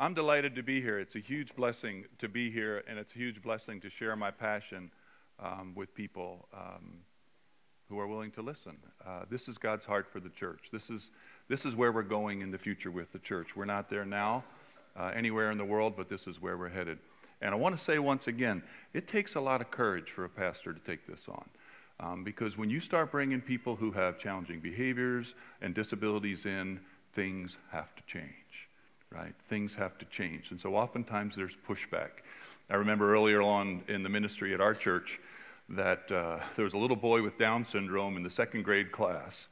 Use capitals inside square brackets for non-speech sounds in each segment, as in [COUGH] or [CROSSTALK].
I'm delighted to be here. It's a huge blessing to be here, and it's a huge blessing to share my passion um, with people um, who are willing to listen. Uh, this is God's heart for the church. This is, this is where we're going in the future with the church. We're not there now, uh, anywhere in the world, but this is where we're headed. And I want to say once again, it takes a lot of courage for a pastor to take this on. Um, because when you start bringing people who have challenging behaviors and disabilities in, things have to change right? Things have to change. And so oftentimes there's pushback. I remember earlier on in the ministry at our church that uh, there was a little boy with Down syndrome in the second grade class,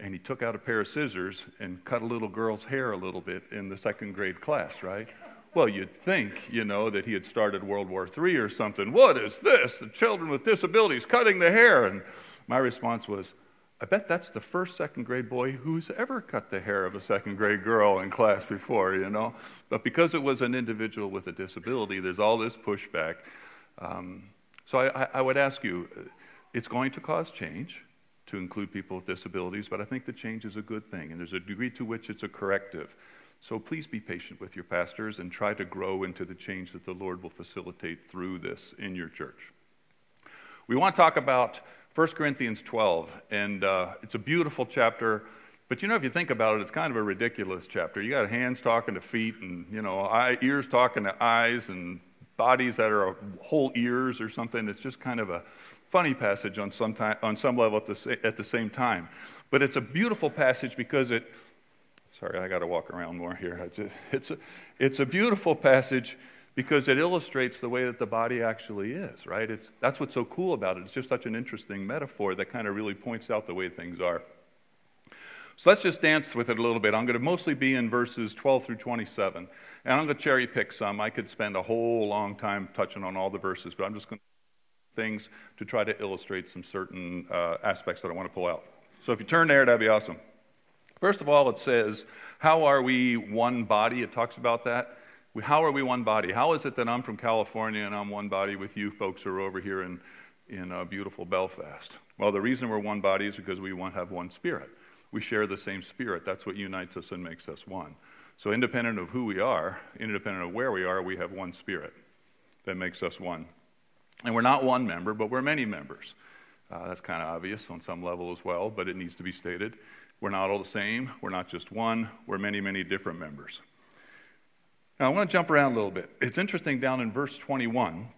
and he took out a pair of scissors and cut a little girl's hair a little bit in the second grade class, right? Well, you'd think, you know, that he had started World War III or something. What is this? The children with disabilities cutting the hair. And my response was, I bet that's the first second grade boy who's ever cut the hair of a second grade girl in class before, you know. But because it was an individual with a disability, there's all this pushback. Um, so I, I, would ask you, it's going to cause change to include people with disabilities, but I think the change is a good thing, and there's a degree to which it's a corrective. So please be patient with your pastors and try to grow into the change that the Lord will facilitate through this in your church. We want to talk about 1 Corinthians 12, and uh, it's a beautiful chapter. But you know, if you think about it, it's kind of a ridiculous chapter. You got hands talking to feet, and you know, eye, ears talking to eyes, and bodies that are whole ears or something. It's just kind of a funny passage on some time, on some level at the at the same time. But it's a beautiful passage because it. Sorry, I got to walk around more here. It's a, it's a, it's a beautiful passage because it illustrates the way that the body actually is, right? It's, that's what's so cool about it. It's just such an interesting metaphor that kind of really points out the way things are. So let's just dance with it a little bit. I'm going to mostly be in verses 12 through 27. And I'm going to cherry pick some. I could spend a whole long time touching on all the verses, but I'm just going to things to try to illustrate some certain uh, aspects that I want to pull out. So if you turn there, that'd be awesome. First of all, it says, How are we one body? It talks about that how are we one body? How is it that I'm from California and I'm one body with you folks who are over here in, in uh, beautiful Belfast? Well, the reason we're one body is because we want, have one spirit. We share the same spirit. That's what unites us and makes us one. So, independent of who we are, independent of where we are, we have one spirit that makes us one. And we're not one member, but we're many members. Uh, that's kind of obvious on some level as well, but it needs to be stated. We're not all the same. We're not just one. We're many, many different members. Now, I want to jump around a little bit. It's interesting down in verse 21,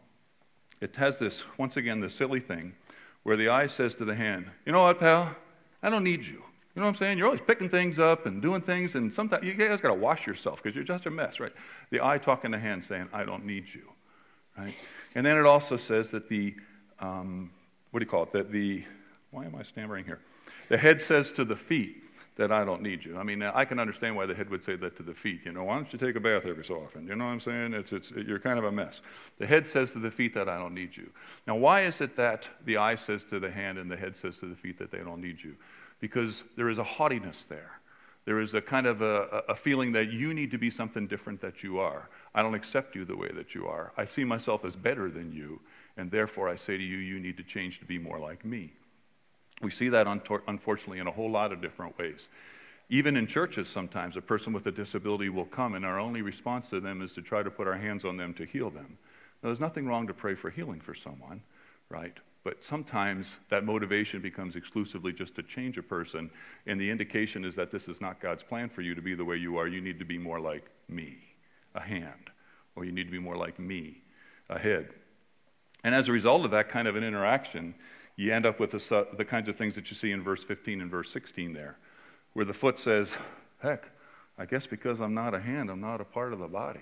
it has this, once again, this silly thing where the eye says to the hand, You know what, pal? I don't need you. You know what I'm saying? You're always picking things up and doing things, and sometimes you guys got to wash yourself because you're just a mess, right? The eye talking to the hand saying, I don't need you, right? And then it also says that the, um, what do you call it? That the, why am I stammering here? The head says to the feet, that I don't need you. I mean, I can understand why the head would say that to the feet. You know, why don't you take a bath every so often? You know what I'm saying? It's, it's, you're kind of a mess. The head says to the feet that I don't need you. Now, why is it that the eye says to the hand and the head says to the feet that they don't need you? Because there is a haughtiness there. There is a kind of a, a feeling that you need to be something different that you are. I don't accept you the way that you are. I see myself as better than you, and therefore I say to you, you need to change to be more like me. We see that unfortunately in a whole lot of different ways. Even in churches, sometimes a person with a disability will come, and our only response to them is to try to put our hands on them to heal them. Now, there's nothing wrong to pray for healing for someone, right? But sometimes that motivation becomes exclusively just to change a person, and the indication is that this is not God's plan for you to be the way you are. You need to be more like me, a hand, or you need to be more like me, a head. And as a result of that kind of an interaction, you end up with the, the kinds of things that you see in verse 15 and verse 16 there, where the foot says, Heck, I guess because I'm not a hand, I'm not a part of the body.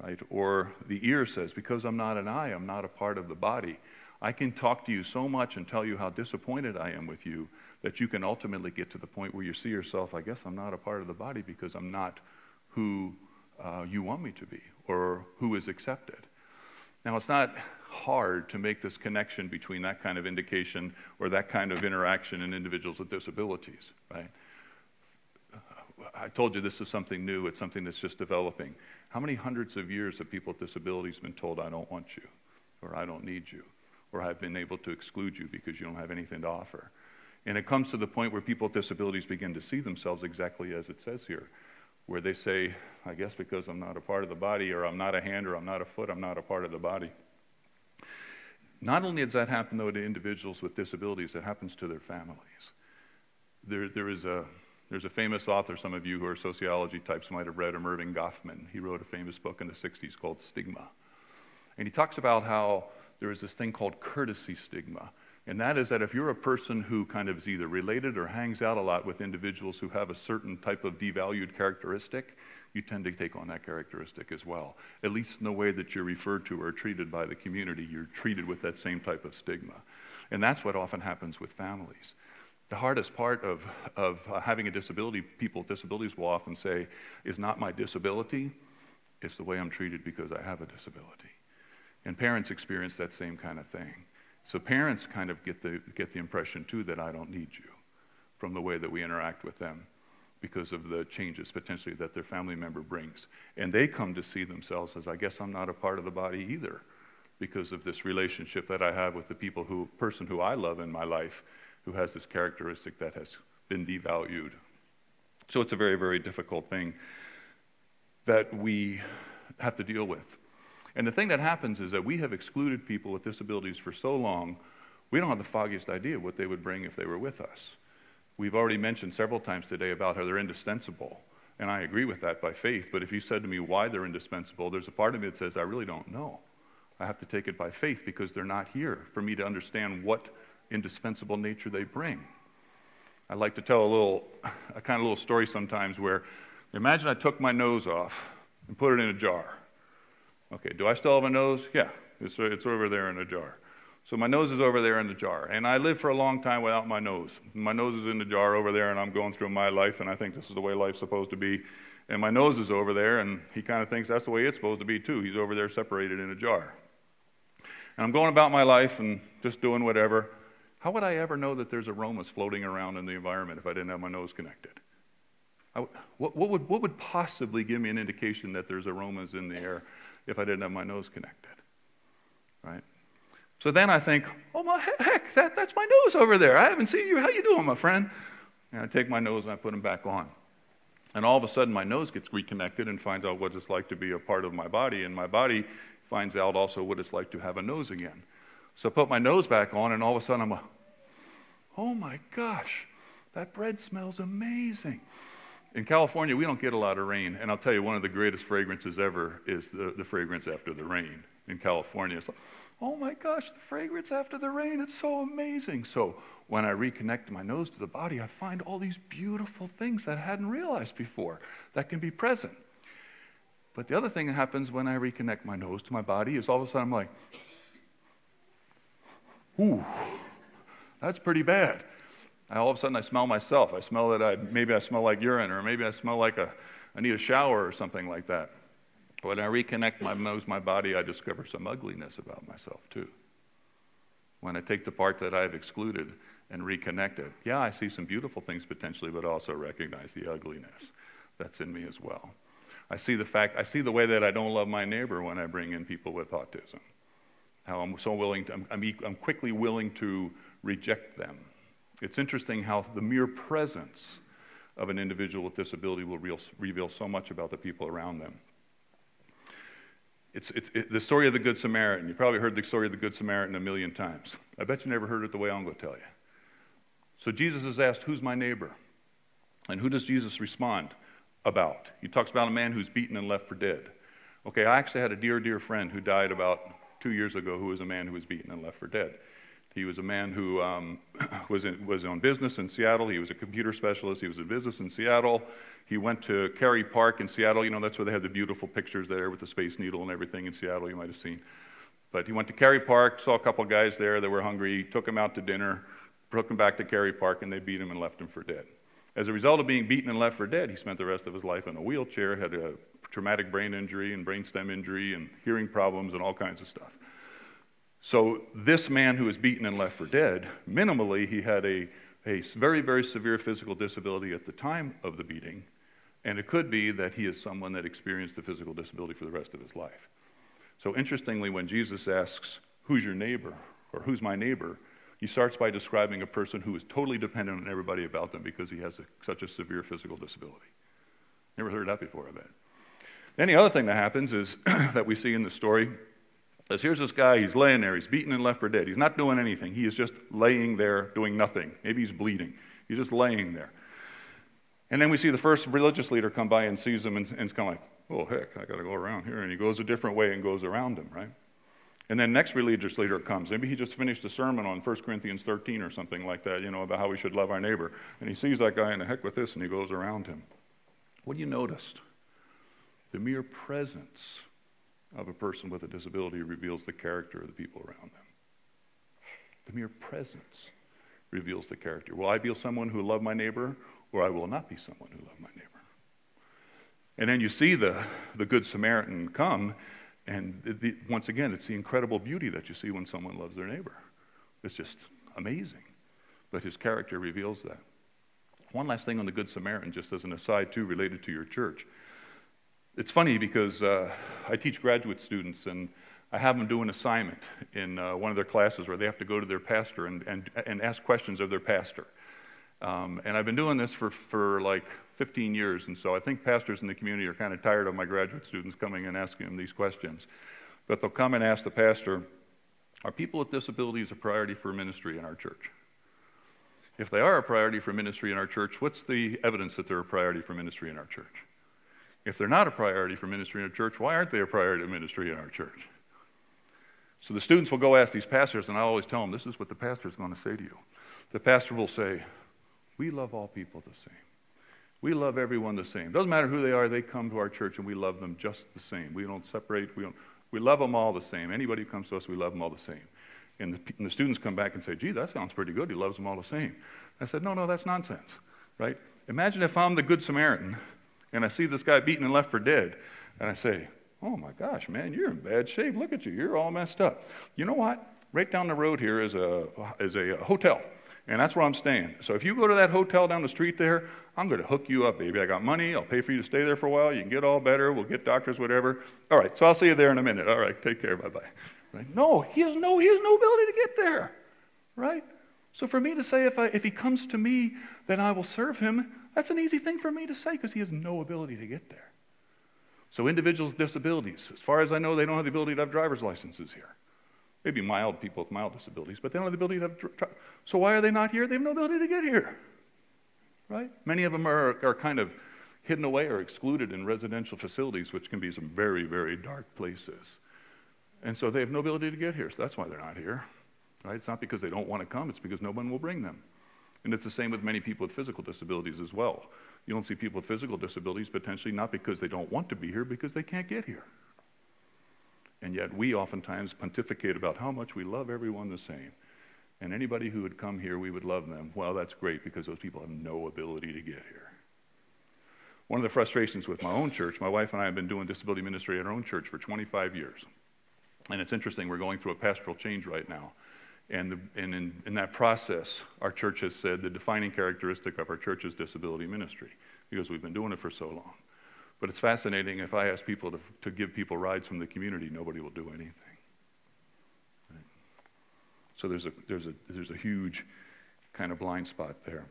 Right? Or the ear says, Because I'm not an eye, I'm not a part of the body. I can talk to you so much and tell you how disappointed I am with you that you can ultimately get to the point where you see yourself, I guess I'm not a part of the body because I'm not who uh, you want me to be or who is accepted. Now, it's not hard to make this connection between that kind of indication or that kind of interaction in individuals with disabilities, right? I told you this is something new, it's something that's just developing. How many hundreds of years have people with disabilities been told, I don't want you, or I don't need you, or I've been able to exclude you because you don't have anything to offer? And it comes to the point where people with disabilities begin to see themselves exactly as it says here. Where they say, I guess because I'm not a part of the body, or I'm not a hand, or I'm not a foot, I'm not a part of the body. Not only does that happen, though, to individuals with disabilities, it happens to their families. There, there is a, there's a famous author, some of you who are sociology types might have read him, Erving Goffman. He wrote a famous book in the 60s called Stigma. And he talks about how there is this thing called courtesy stigma. And that is that if you're a person who kind of is either related or hangs out a lot with individuals who have a certain type of devalued characteristic, you tend to take on that characteristic as well. At least in the way that you're referred to or treated by the community, you're treated with that same type of stigma. And that's what often happens with families. The hardest part of, of uh, having a disability, people with disabilities will often say, is not my disability, it's the way I'm treated because I have a disability. And parents experience that same kind of thing. So parents kind of get the, get the impression too that I don't need you from the way that we interact with them because of the changes potentially that their family member brings. And they come to see themselves as, I guess I'm not a part of the body either because of this relationship that I have with the people who, person who I love in my life who has this characteristic that has been devalued. So it's a very, very difficult thing that we have to deal with. And the thing that happens is that we have excluded people with disabilities for so long, we don't have the foggiest idea what they would bring if they were with us. We've already mentioned several times today about how they're indispensable. And I agree with that by faith. But if you said to me why they're indispensable, there's a part of me that says, I really don't know. I have to take it by faith because they're not here for me to understand what indispensable nature they bring. I like to tell a little, a kind of little story sometimes where imagine I took my nose off and put it in a jar. Okay, do I still have a nose? Yeah, it's, it's over there in a jar. So my nose is over there in the jar. And I lived for a long time without my nose. My nose is in the jar over there, and I'm going through my life, and I think this is the way life's supposed to be. And my nose is over there, and he kind of thinks that's the way it's supposed to be, too. He's over there separated in a jar. And I'm going about my life and just doing whatever. How would I ever know that there's aromas floating around in the environment if I didn't have my nose connected? I, what, what, would, what would possibly give me an indication that there's aromas in the air if I didn't have my nose connected, right? So then I think, oh my heck, that, that's my nose over there. I haven't seen you. How you doing, my friend? And I take my nose and I put them back on. And all of a sudden my nose gets reconnected and finds out what it's like to be a part of my body. And my body finds out also what it's like to have a nose again. So I put my nose back on and all of a sudden I'm a, oh my gosh, that bread smells amazing in California, we don't get a lot of rain. And I'll tell you, one of the greatest fragrances ever is the, the fragrance after the rain in California. Oh my gosh, the fragrance after the rain, it's so amazing. So when I reconnect my nose to the body, I find all these beautiful things that I hadn't realized before that can be present. But the other thing that happens when I reconnect my nose to my body is all of a sudden I'm like, ooh, that's pretty bad. All of a sudden I smell myself. I smell that I, maybe I smell like urine, or maybe I smell like a, I need a shower or something like that. When I reconnect my nose, my body, I discover some ugliness about myself too. When I take the part that I've excluded and reconnect it, yeah, I see some beautiful things potentially, but also recognize the ugliness that's in me as well. I see the fact, I see the way that I don't love my neighbor when I bring in people with autism. How I'm so willing to, I'm, I'm, I'm quickly willing to reject them it's interesting how the mere presence of an individual with disability will reveal so much about the people around them. It's, it's it, the story of the Good Samaritan. You probably heard the story of the Good Samaritan a million times. I bet you never heard it the way I'm going to tell you. So Jesus is asked, Who's my neighbor? And who does Jesus respond about? He talks about a man who's beaten and left for dead. Okay, I actually had a dear, dear friend who died about two years ago who was a man who was beaten and left for dead. He was a man who um, [CLEARS THROAT] was, in, was on business in Seattle. He was a computer specialist. He was in business in Seattle. He went to Kerry Park in Seattle. You know, that's where they have the beautiful pictures there with the Space Needle and everything in Seattle, you might have seen. But he went to Kerry Park, saw a couple guys there that were hungry, took them out to dinner, took them back to Kerry Park, and they beat him and left him for dead. As a result of being beaten and left for dead, he spent the rest of his life in a wheelchair, had a traumatic brain injury and brainstem injury and hearing problems and all kinds of stuff. So, this man who was beaten and left for dead, minimally, he had a, a very, very severe physical disability at the time of the beating, and it could be that he is someone that experienced a physical disability for the rest of his life. So, interestingly, when Jesus asks, Who's your neighbor? or Who's my neighbor? he starts by describing a person who is totally dependent on everybody about them because he has a, such a severe physical disability. Never heard that before, I bet. The other thing that happens is [CLEARS THROAT] that we see in the story is here's this guy, he's laying there, he's beaten and left for dead. He's not doing anything. He is just laying there doing nothing. Maybe he's bleeding. He's just laying there. And then we see the first religious leader come by and sees him and, and it's kind of like, oh, heck, I got to go around here. And he goes a different way and goes around him, right? And then next religious leader comes. Maybe he just finished a sermon on 1 Corinthians 13 or something like that, you know, about how we should love our neighbor. And he sees that guy in the heck with this and he goes around him. What do you notice? The mere presence of a person with a disability reveals the character of the people around them. The mere presence reveals the character. Will I be someone who love my neighbor, or I will not be someone who love my neighbor? And then you see the, the Good Samaritan come, and the, once again, it's the incredible beauty that you see when someone loves their neighbor. It's just amazing. But his character reveals that. One last thing on the Good Samaritan, just as an aside, too, related to your church. It's funny because uh, I teach graduate students, and I have them do an assignment in uh, one of their classes where they have to go to their pastor and, and, and ask questions of their pastor. Um, and I've been doing this for, for like 15 years, and so I think pastors in the community are kind of tired of my graduate students coming and asking them these questions. But they'll come and ask the pastor, Are people with disabilities a priority for ministry in our church? If they are a priority for ministry in our church, what's the evidence that they're a priority for ministry in our church? If they're not a priority for ministry in our church, why aren't they a priority of ministry in our church? So the students will go ask these pastors, and I always tell them this is what the pastor is going to say to you. The pastor will say, We love all people the same. We love everyone the same. Doesn't matter who they are, they come to our church and we love them just the same. We don't separate, we, don't, we love them all the same. Anybody who comes to us, we love them all the same. And the, and the students come back and say, gee, that sounds pretty good. He loves them all the same. I said, no, no, that's nonsense, right? Imagine if I'm the Good Samaritan and I see this guy beaten and left for dead, and I say, oh my gosh, man, you're in bad shape. Look at you. You're all messed up. You know what? Right down the road here is a, is a hotel, and that's where I'm staying. So if you go to that hotel down the street there, I'm going to hook you up, baby. I got money. I'll pay for you to stay there for a while. You can get all better. We'll get doctors, whatever. All right, so I'll see you there in a minute. All right, take care. Bye bye. Right? No, he has no, he has no ability to get there. Right? So for me to say, if, I, if he comes to me, then I will serve him, that's an easy thing for me to say because he has no ability to get there. So individuals with disabilities, as far as I know, they don't have the ability to have driver's licenses here. Maybe mild people with mild disabilities, but they don't have the ability to have. Dri- so why are they not here? They have no ability to get here. Right? Many of them are, are kind of hidden away or excluded in residential facilities, which can be some very, very dark places. And so they have no ability to get here, so that's why they're not here. Right? It's not because they don't want to come, it's because no one will bring them. And it's the same with many people with physical disabilities as well. You don't see people with physical disabilities potentially not because they don't want to be here, because they can't get here. And yet we oftentimes pontificate about how much we love everyone the same. And anybody who would come here, we would love them. Well, that's great because those people have no ability to get here. One of the frustrations with my own church, my wife and I have been doing disability ministry at our own church for 25 years. And it's interesting, we're going through a pastoral change right now. And, the, and in, in, that process, our church has said the defining characteristic of our church is disability ministry because we've been doing it for so long. But it's fascinating if I ask people to, to give people rides from the community, nobody will do anything. Right? So there's a, there's, a, there's a huge kind of blind spot there.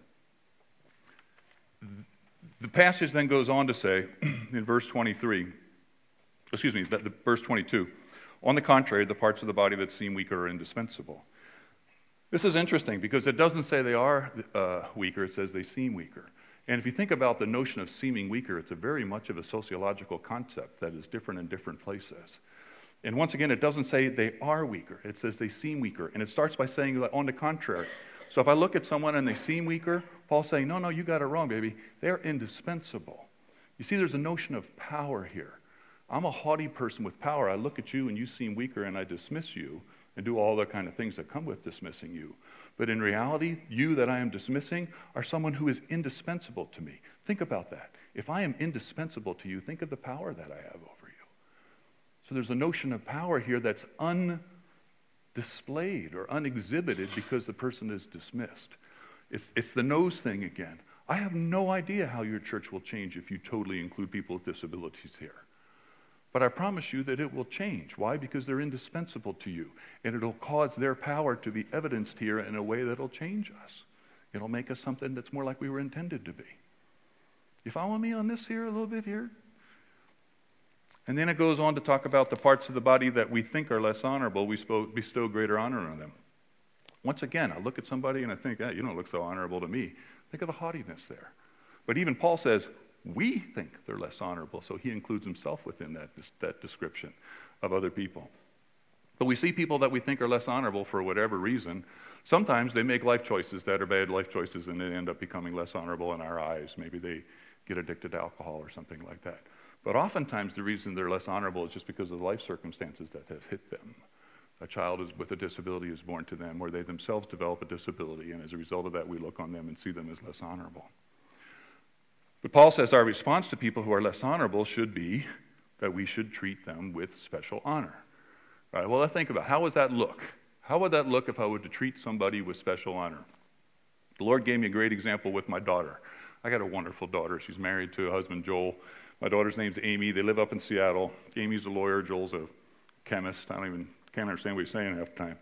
The passage then goes on to say [CLEARS THROAT] in verse 23, excuse me, the, verse 22, on the contrary, the parts of the body that seem weaker are indispensable. This is interesting because it doesn't say they are uh, weaker, it says they seem weaker. And if you think about the notion of seeming weaker, it's a very much of a sociological concept that is different in different places. And once again, it doesn't say they are weaker, it says they seem weaker. And it starts by saying that on the contrary. So if I look at someone and they seem weaker, Paul's saying, no, no, you got it wrong, baby. They're indispensable. You see, there's a notion of power here. I'm a haughty person with power. I look at you and you seem weaker and I dismiss you and do all the kind of things that come with dismissing you. But in reality, you that I am dismissing are someone who is indispensable to me. Think about that. If I am indispensable to you, think of the power that I have over you. So there's a notion of power here that's undisplayed or unexhibited because the person is dismissed. It's, it's the nose thing again. I have no idea how your church will change if you totally include people with disabilities here. But I promise you that it will change. Why? Because they're indispensable to you. And it'll cause their power to be evidenced here in a way that'll change us. It'll make us something that's more like we were intended to be. You follow me on this here a little bit here? And then it goes on to talk about the parts of the body that we think are less honorable, we bestow greater honor on them. Once again, I look at somebody and I think, hey, you don't look so honorable to me. Think of the haughtiness there. But even Paul says, we think they're less honorable, so he includes himself within that, that description of other people. But we see people that we think are less honorable for whatever reason. Sometimes they make life choices that are bad life choices and they end up becoming less honorable in our eyes. Maybe they get addicted to alcohol or something like that. But oftentimes the reason they're less honorable is just because of the life circumstances that have hit them. A child is, with a disability is born to them, or they themselves develop a disability, and as a result of that, we look on them and see them as less honorable. But Paul says our response to people who are less honorable should be that we should treat them with special honor. Right, well, let's think about how would that look? How would that look if I were to treat somebody with special honor? The Lord gave me a great example with my daughter. I got a wonderful daughter. She's married to a husband, Joel. My daughter's name's Amy. They live up in Seattle. Amy's a lawyer. Joel's a chemist. I don't even can't understand what he's saying half the time,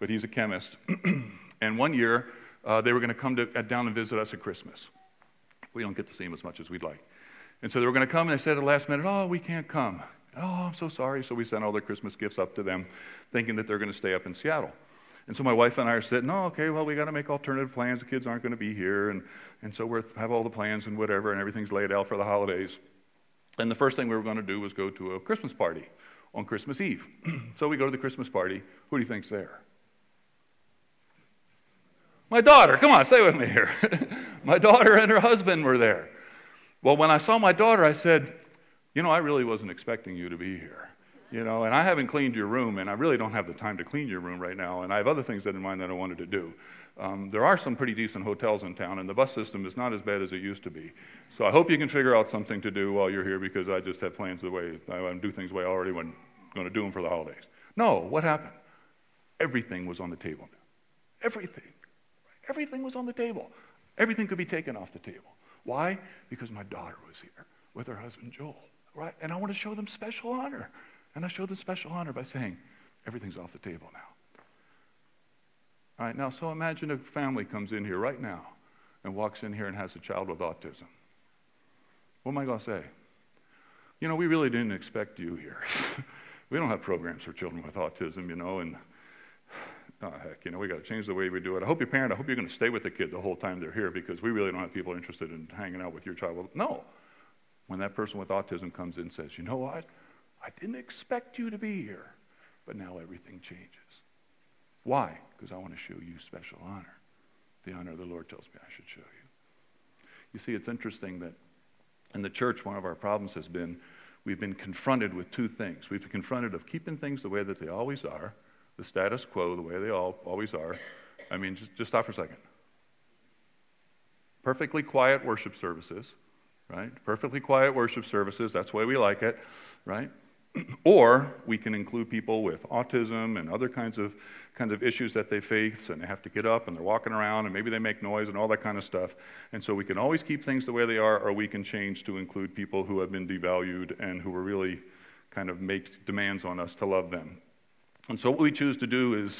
but he's a chemist. [CLEARS THROAT] and one year, uh, they were going to come uh, down and visit us at Christmas. We don't get to see him as much as we'd like. And so they were going to come, and they said at the last minute, Oh, we can't come. Oh, I'm so sorry. So we sent all their Christmas gifts up to them, thinking that they're going to stay up in Seattle. And so my wife and I are sitting, oh, okay, well, we got to make alternative plans. The kids aren't going to be here. And, and so we have all the plans and whatever, and everything's laid out for the holidays. And the first thing we were going to do was go to a Christmas party on Christmas Eve. [CLEARS THROAT] so we go to the Christmas party. Who do you think's there? My daughter. Come on, stay with me here. [LAUGHS] my daughter and her husband were there. Well, when I saw my daughter, I said, You know, I really wasn't expecting you to be here. You know, and I haven't cleaned your room, and I really don't have the time to clean your room right now, and I have other things in mind that I wanted to do. Um, there are some pretty decent hotels in town, and the bus system is not as bad as it used to be. So I hope you can figure out something to do while you're here because I just have plans the way I do things the way I already was going to do them for the holidays. No, what happened? Everything was on the table. Everything. Everything was on the table. Everything could be taken off the table. Why? Because my daughter was here with her husband Joel, right? And I want to show them special honor. And I show them special honor by saying, everything's off the table now. All right, now, so imagine a family comes in here right now and walks in here and has a child with autism. What am I going to say? You know, we really didn't expect you here. [LAUGHS] we don't have programs for children with autism, you know, and oh, heck, you know, we got to change the way we do it. I hope your parent, I hope you're going to stay with the kid the whole time they're here because we really don't have people interested in hanging out with your child. No. When that person with autism comes in and says, you know what? I didn't expect you to be here, but now everything changes. Why? Because I want to show you special honor. The honor the Lord tells me I should show you. You see, it's interesting that in the church, one of our problems has been we've been confronted with two things. We've been confronted of keeping things the way that they always are, the status quo, the way they all always are. I mean, just, just stop for a second. Perfectly quiet worship services, right? Perfectly quiet worship services. That's the way we like it, right? [CLEARS THROAT] or we can include people with autism and other kinds of kinds of issues that they face and they have to get up and they're walking around and maybe they make noise and all that kind of stuff and so we can always keep things the way they are or we can change to include people who have been devalued and who are really kind of make demands on us to love them and so what we choose to do is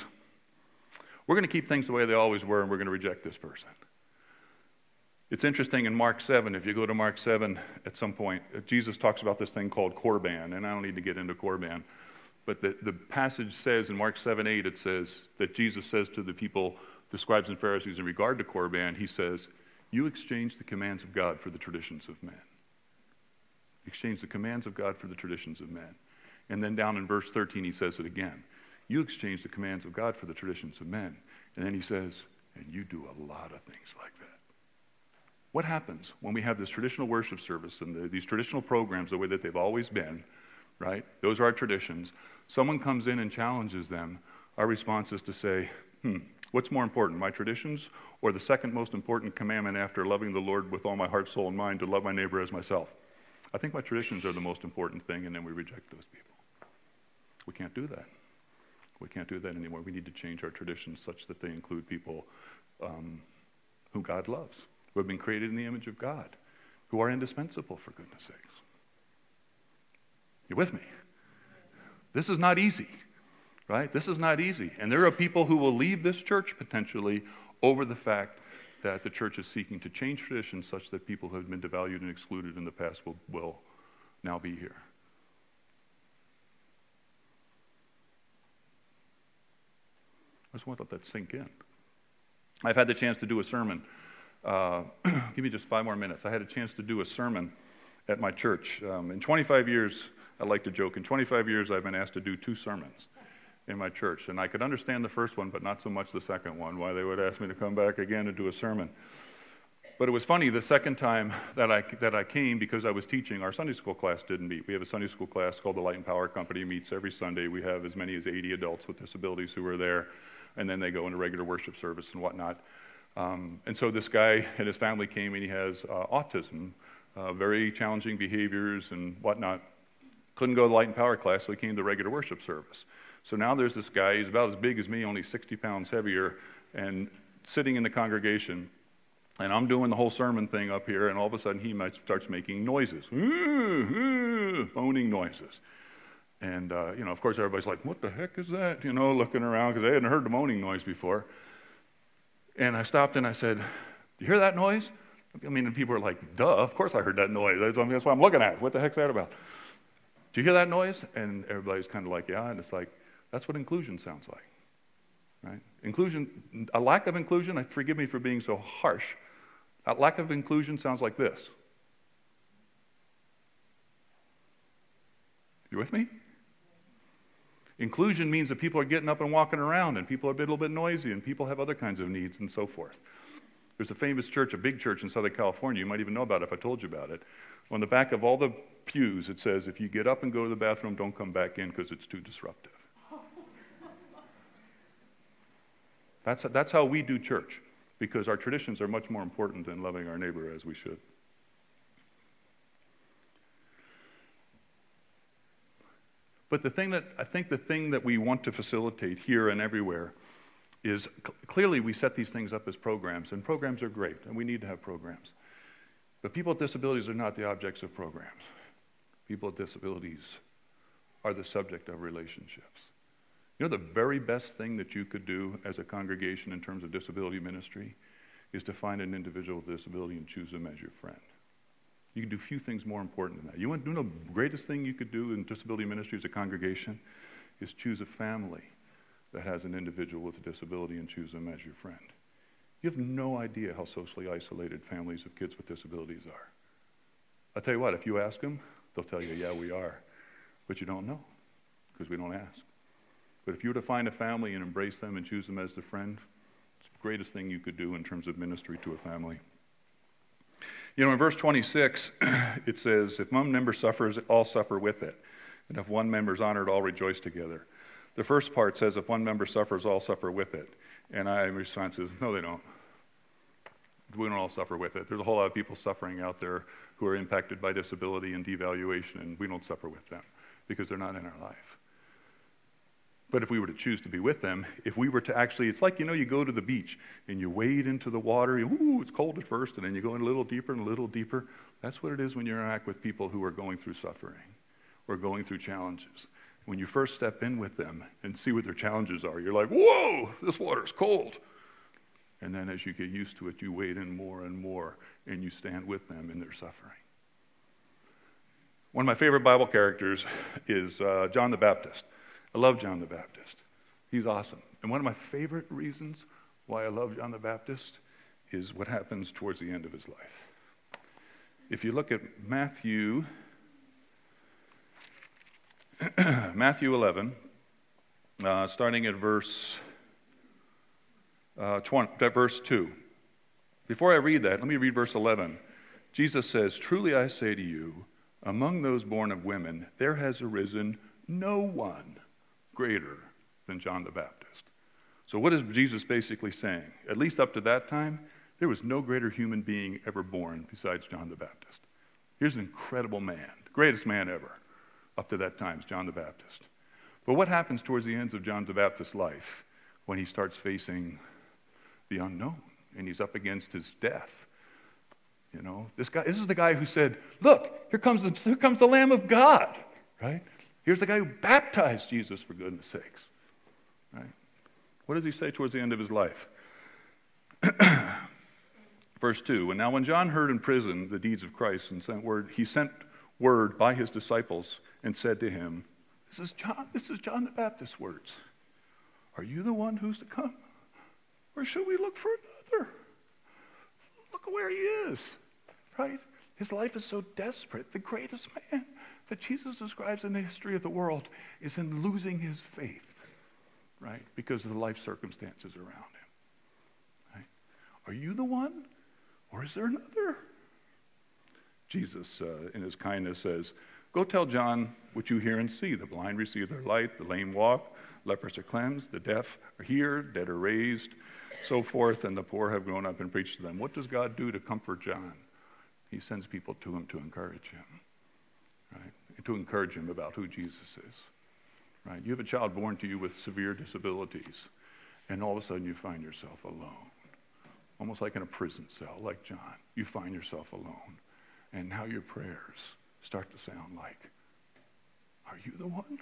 we're going to keep things the way they always were and we're going to reject this person it's interesting in Mark 7, if you go to Mark 7 at some point, uh, Jesus talks about this thing called Korban, and I don't need to get into Korban, but the, the passage says in Mark 7 8, it says that Jesus says to the people, the scribes and Pharisees, in regard to Korban, he says, You exchange the commands of God for the traditions of men. Exchange the commands of God for the traditions of men. And then down in verse 13, he says it again. You exchange the commands of God for the traditions of men. And then he says, And you do a lot of things like that. What happens when we have this traditional worship service and the, these traditional programs the way that they've always been, right? Those are our traditions. Someone comes in and challenges them. Our response is to say, hmm, what's more important, my traditions or the second most important commandment after loving the Lord with all my heart, soul, and mind to love my neighbor as myself? I think my traditions are the most important thing, and then we reject those people. We can't do that. We can't do that anymore. We need to change our traditions such that they include people um, who God loves who have been created in the image of God, who are indispensable, for goodness sakes. You with me? This is not easy, right? This is not easy. And there are people who will leave this church potentially over the fact that the church is seeking to change traditions such that people who have been devalued and excluded in the past will, will now be here. Just want to let that sink in. I've had the chance to do a sermon. Uh, [CLEARS THROAT] give me just five more minutes. I had a chance to do a sermon at my church. Um, in 25 years, I like to joke, in 25 years, I've been asked to do two sermons in my church. And I could understand the first one, but not so much the second one, why they would ask me to come back again and do a sermon. But it was funny, the second time that I, that I came, because I was teaching, our Sunday school class didn't meet. We have a Sunday school class called the Light and Power Company, meets every Sunday. We have as many as 80 adults with disabilities who are there, and then they go into regular worship service and whatnot. Um, and so this guy and his family came, and he has uh, autism, uh, very challenging behaviors and whatnot. Couldn't go to the Light and Power class, so he came to the regular worship service. So now there's this guy, he's about as big as me, only 60 pounds heavier, and sitting in the congregation. And I'm doing the whole sermon thing up here, and all of a sudden he starts making noises, [LAUGHS] moaning noises. And, uh, you know, of course, everybody's like, what the heck is that? You know, looking around because they hadn't heard the moaning noise before. And I stopped and I said, Do you hear that noise? I mean, people are like, Duh, of course I heard that noise. That's, what I'm looking at. What the heck's that about? Do you hear that noise? And everybody's kind of like, Yeah. And it's like, that's what inclusion sounds like. Right? Inclusion, a lack of inclusion, forgive me for being so harsh, a lack of inclusion sounds like this. You with me? Inclusion means that people are getting up and walking around, and people are a little bit noisy, and people have other kinds of needs, and so forth. There's a famous church, a big church in Southern California. You might even know about it if I told you about it. On the back of all the pews, it says, if you get up and go to the bathroom, don't come back in because it's too disruptive. That's, that's how we do church, because our traditions are much more important than loving our neighbor as we should. But the thing that I think the thing that we want to facilitate here and everywhere is cl- clearly we set these things up as programs, and programs are great, and we need to have programs. But people with disabilities are not the objects of programs. People with disabilities are the subject of relationships. You know, the very best thing that you could do as a congregation in terms of disability ministry is to find an individual with disability and choose them as your friend. You can do few things more important than that. You want to know the greatest thing you could do in disability ministry as a congregation is choose a family that has an individual with a disability and choose them as your friend. You have no idea how socially isolated families of kids with disabilities are. I'll tell you what, if you ask them, they'll tell you, yeah, we are. But you don't know because we don't ask. But if you were to find a family and embrace them and choose them as the friend, it's the greatest thing you could do in terms of ministry to a family. You know, in verse 26, [CLEARS THROAT] it says, If one member suffers, all suffer with it. And if one member is honored, all rejoice together. The first part says, If one member suffers, all suffer with it. And I, my response is, No, they don't. We don't all suffer with it. There's a whole lot of people suffering out there who are impacted by disability and devaluation, and we don't suffer with them because they're not in our life. But if we were to choose to be with them, if we were to actually, it's like, you know, you go to the beach and you wade into the water, you, ooh, it's cold at first, and then you go in a little deeper and a little deeper. That's what it is when you interact with people who are going through suffering or going through challenges. When you first step in with them and see what their challenges are, you're like, whoa, this water's cold. And then as you get used to it, you wade in more and more and you stand with them in their suffering. One of my favorite Bible characters is uh, John the Baptist. I love John the Baptist. He's awesome. And one of my favorite reasons why I love John the Baptist is what happens towards the end of his life. If you look at Matthew, [CLEARS THROAT] Matthew 11, uh, starting at verse, uh, 20, verse 2. Before I read that, let me read verse 11. Jesus says, Truly I say to you, among those born of women, there has arisen no one greater than John the Baptist. So, what is Jesus basically saying? At least up to that time, there was no greater human being ever born besides John the Baptist. Here's an incredible man, the greatest man ever. Up to that time, is John the Baptist. But what happens towards the ends of John the Baptist's life when he starts facing the unknown and he's up against his death? You know, this guy, this is the guy who said, Look, here comes the, here comes the Lamb of God, right? Here's the guy who baptized Jesus, for goodness sakes. Right? What does he say towards the end of his life? [CLEARS THROAT] Verse 2 And now, when John heard in prison the deeds of Christ and sent word, he sent word by his disciples and said to him, This is John, this is John the Baptist's words. Are you the one who's to come? Or should we look for another? Look where he is, right? His life is so desperate. The greatest man that Jesus describes in the history of the world is in losing his faith, right? Because of the life circumstances around him. Right? Are you the one? Or is there another? Jesus, uh, in his kindness, says, Go tell John what you hear and see. The blind receive their light, the lame walk, lepers are cleansed, the deaf are heard, dead are raised, so forth, and the poor have grown up and preached to them. What does God do to comfort John? He sends people to him to encourage him? To encourage him about who Jesus is, right? You have a child born to you with severe disabilities, and all of a sudden you find yourself alone almost like in a prison cell, like John. You find yourself alone. And now your prayers start to sound like, Are you the one?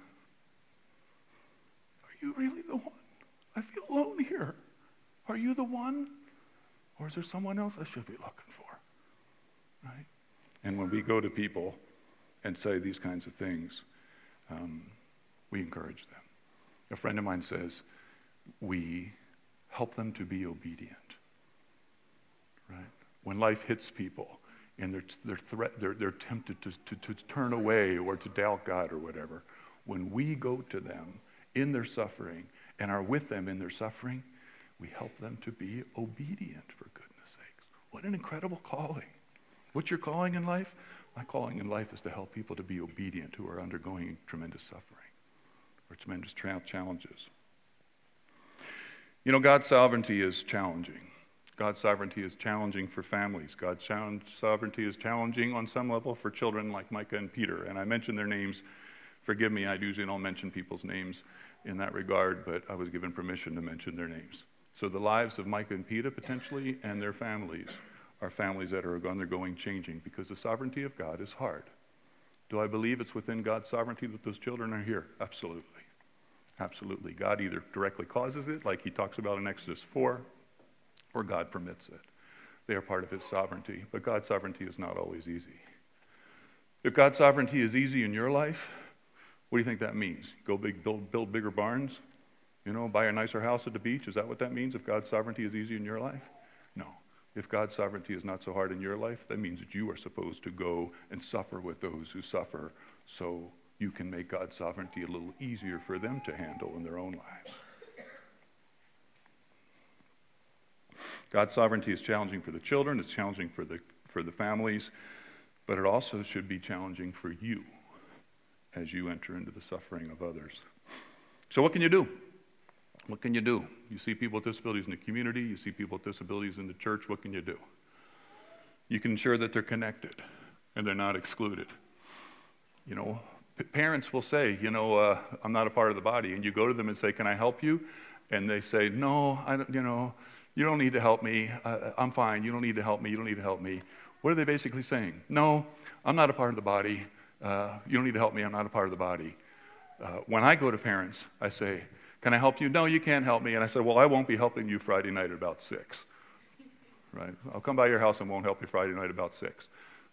Are you really the one? I feel alone here. Are you the one? Or is there someone else I should be looking for? Right? And when we go to people and say these kinds of things, um, we encourage them. A friend of mine says, we help them to be obedient right? When life hits people and they're, they're, threat, they're, they're tempted to, to, to turn away or to doubt God or whatever, when we go to them in their suffering and are with them in their suffering, we help them to be obedient, for goodness sakes. What an incredible calling. What's your calling in life? My calling in life is to help people to be obedient who are undergoing tremendous suffering or tremendous tra- challenges. You know, God's sovereignty is challenging. God's sovereignty is challenging for families. God's sovereignty is challenging on some level for children like Micah and Peter. And I mentioned their names. Forgive me, I usually don't mention people's names in that regard, but I was given permission to mention their names. So the lives of Micah and Peter potentially and their families are families that are undergoing changing because the sovereignty of God is hard. Do I believe it's within God's sovereignty that those children are here? Absolutely. Absolutely. God either directly causes it, like he talks about in Exodus 4, or God permits it. They are part of his sovereignty, but God's sovereignty is not always easy. If God's sovereignty is easy in your life, what do you think that means? Go big, build, build bigger barns? You know, buy a nicer house at the beach? Is that what that means if God's sovereignty is easy in your life? If God's sovereignty is not so hard in your life, that means that you are supposed to go and suffer with those who suffer so you can make God's sovereignty a little easier for them to handle in their own lives. God's sovereignty is challenging for the children, it's challenging for the, for the families, but it also should be challenging for you as you enter into the suffering of others. So, what can you do? What can you do? You see people with disabilities in the community, you see people with disabilities in the church, what can you do? You can ensure that they're connected and they're not excluded. You know, parents will say, you know, uh, I'm not a part of the body, and you go to them and say, Can I help you? And they say, No, I don't, you know, you don't need to help me. Uh, I'm fine. You don't need to help me. You don't need to help me. What are they basically saying? No, I'm not a part of the body. Uh, you don't need to help me. I'm not a part of the body. Uh, when I go to parents, I say, Can I help you? No, you can't help me. And I said, Well, I won't be helping you Friday night at about 6. Right? I'll come by your house and won't help you Friday night at about 6.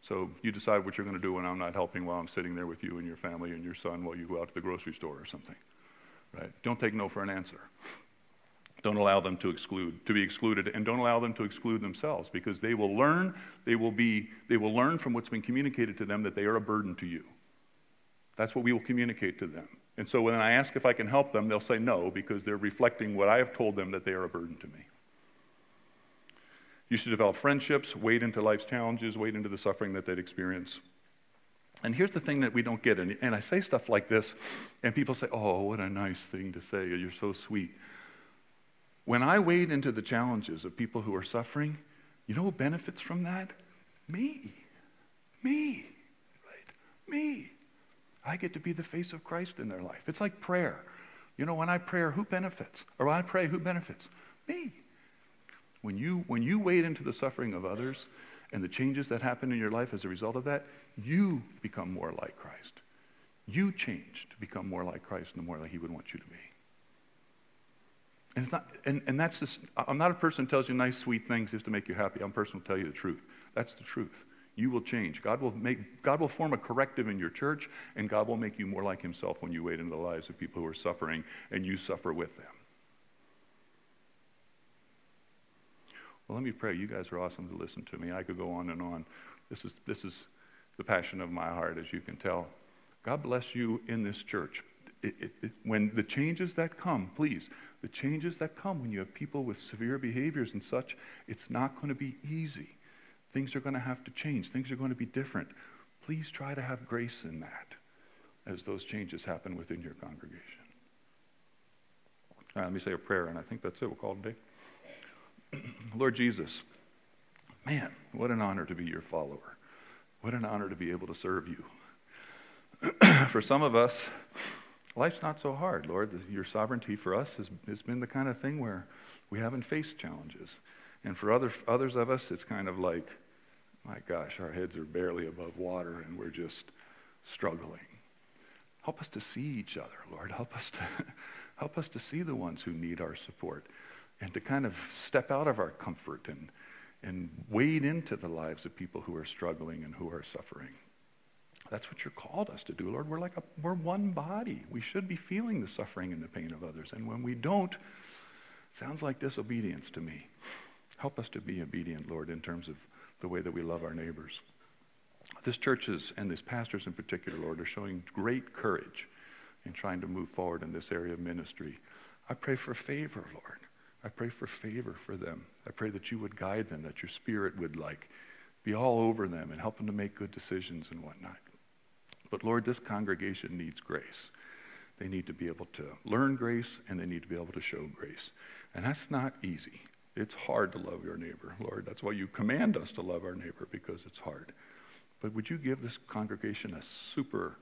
So you decide what you're going to do when I'm not helping while I'm sitting there with you and your family and your son while you go out to the grocery store or something. Right? Don't take no for an answer. Don't allow them to exclude, to be excluded, and don't allow them to exclude themselves because they will learn, they will be, they will learn from what's been communicated to them that they are a burden to you. That's what we will communicate to them. And so when I ask if I can help them, they'll say no because they're reflecting what I have told them that they are a burden to me. You should develop friendships, wade into life's challenges, wade into the suffering that they'd experience. And here's the thing that we don't get. And, and I say stuff like this, and people say, Oh, what a nice thing to say. You're so sweet. When I wade into the challenges of people who are suffering, you know who benefits from that? Me. Me. Right? Me. I get to be the face of Christ in their life. It's like prayer. You know, when I pray, who benefits? Or when I pray, who benefits? Me. When you, when you wade into the suffering of others and the changes that happen in your life as a result of that, you become more like Christ. You change to become more like Christ and the more like He would want you to be. And, it's not, and, and that's just, I'm not a person who tells you nice, sweet things just to make you happy. I'm a person who will tell you the truth. That's the truth. You will change. God will, make, God will form a corrective in your church, and God will make you more like Himself when you wade into the lives of people who are suffering, and you suffer with them. Well, let me pray. You guys are awesome to listen to me. I could go on and on. This is, this is the passion of my heart, as you can tell. God bless you in this church. It, it, it, when the changes that come, please, the changes that come when you have people with severe behaviors and such, it's not going to be easy. Things are going to have to change. Things are going to be different. Please try to have grace in that as those changes happen within your congregation. All right, let me say a prayer, and I think that's it. We'll call it a day. [CLEARS THROAT] Lord Jesus, man, what an honor to be your follower. What an honor to be able to serve you. [CLEARS THROAT] for some of us, life's not so hard, Lord. Your sovereignty for us has, has been the kind of thing where we haven't faced challenges. And for other, others of us, it's kind of like, my gosh, our heads are barely above water and we're just struggling. Help us to see each other, Lord. Help us to, [LAUGHS] help us to see the ones who need our support and to kind of step out of our comfort and, and wade into the lives of people who are struggling and who are suffering. That's what you're called us to do, Lord. We're like a, we're one body. We should be feeling the suffering and the pain of others. And when we don't, sounds like disobedience to me. Help us to be obedient, Lord, in terms of the way that we love our neighbors. This church is, and these pastors in particular, Lord, are showing great courage in trying to move forward in this area of ministry. I pray for favor, Lord. I pray for favor for them. I pray that you would guide them, that your spirit would like be all over them and help them to make good decisions and whatnot. But Lord, this congregation needs grace. They need to be able to learn grace and they need to be able to show grace. And that's not easy. It's hard to love your neighbor, Lord. That's why you command us to love our neighbor because it's hard. But would you give this congregation a super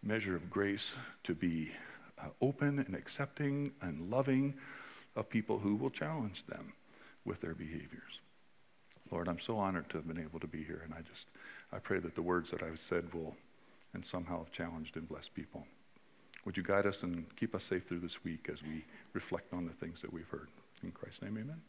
measure of grace to be uh, open and accepting and loving of people who will challenge them with their behaviors? Lord, I'm so honored to have been able to be here, and I just I pray that the words that I've said will and somehow have challenged and blessed people. Would you guide us and keep us safe through this week as we reflect on the things that we've heard? In Christ's name, amen.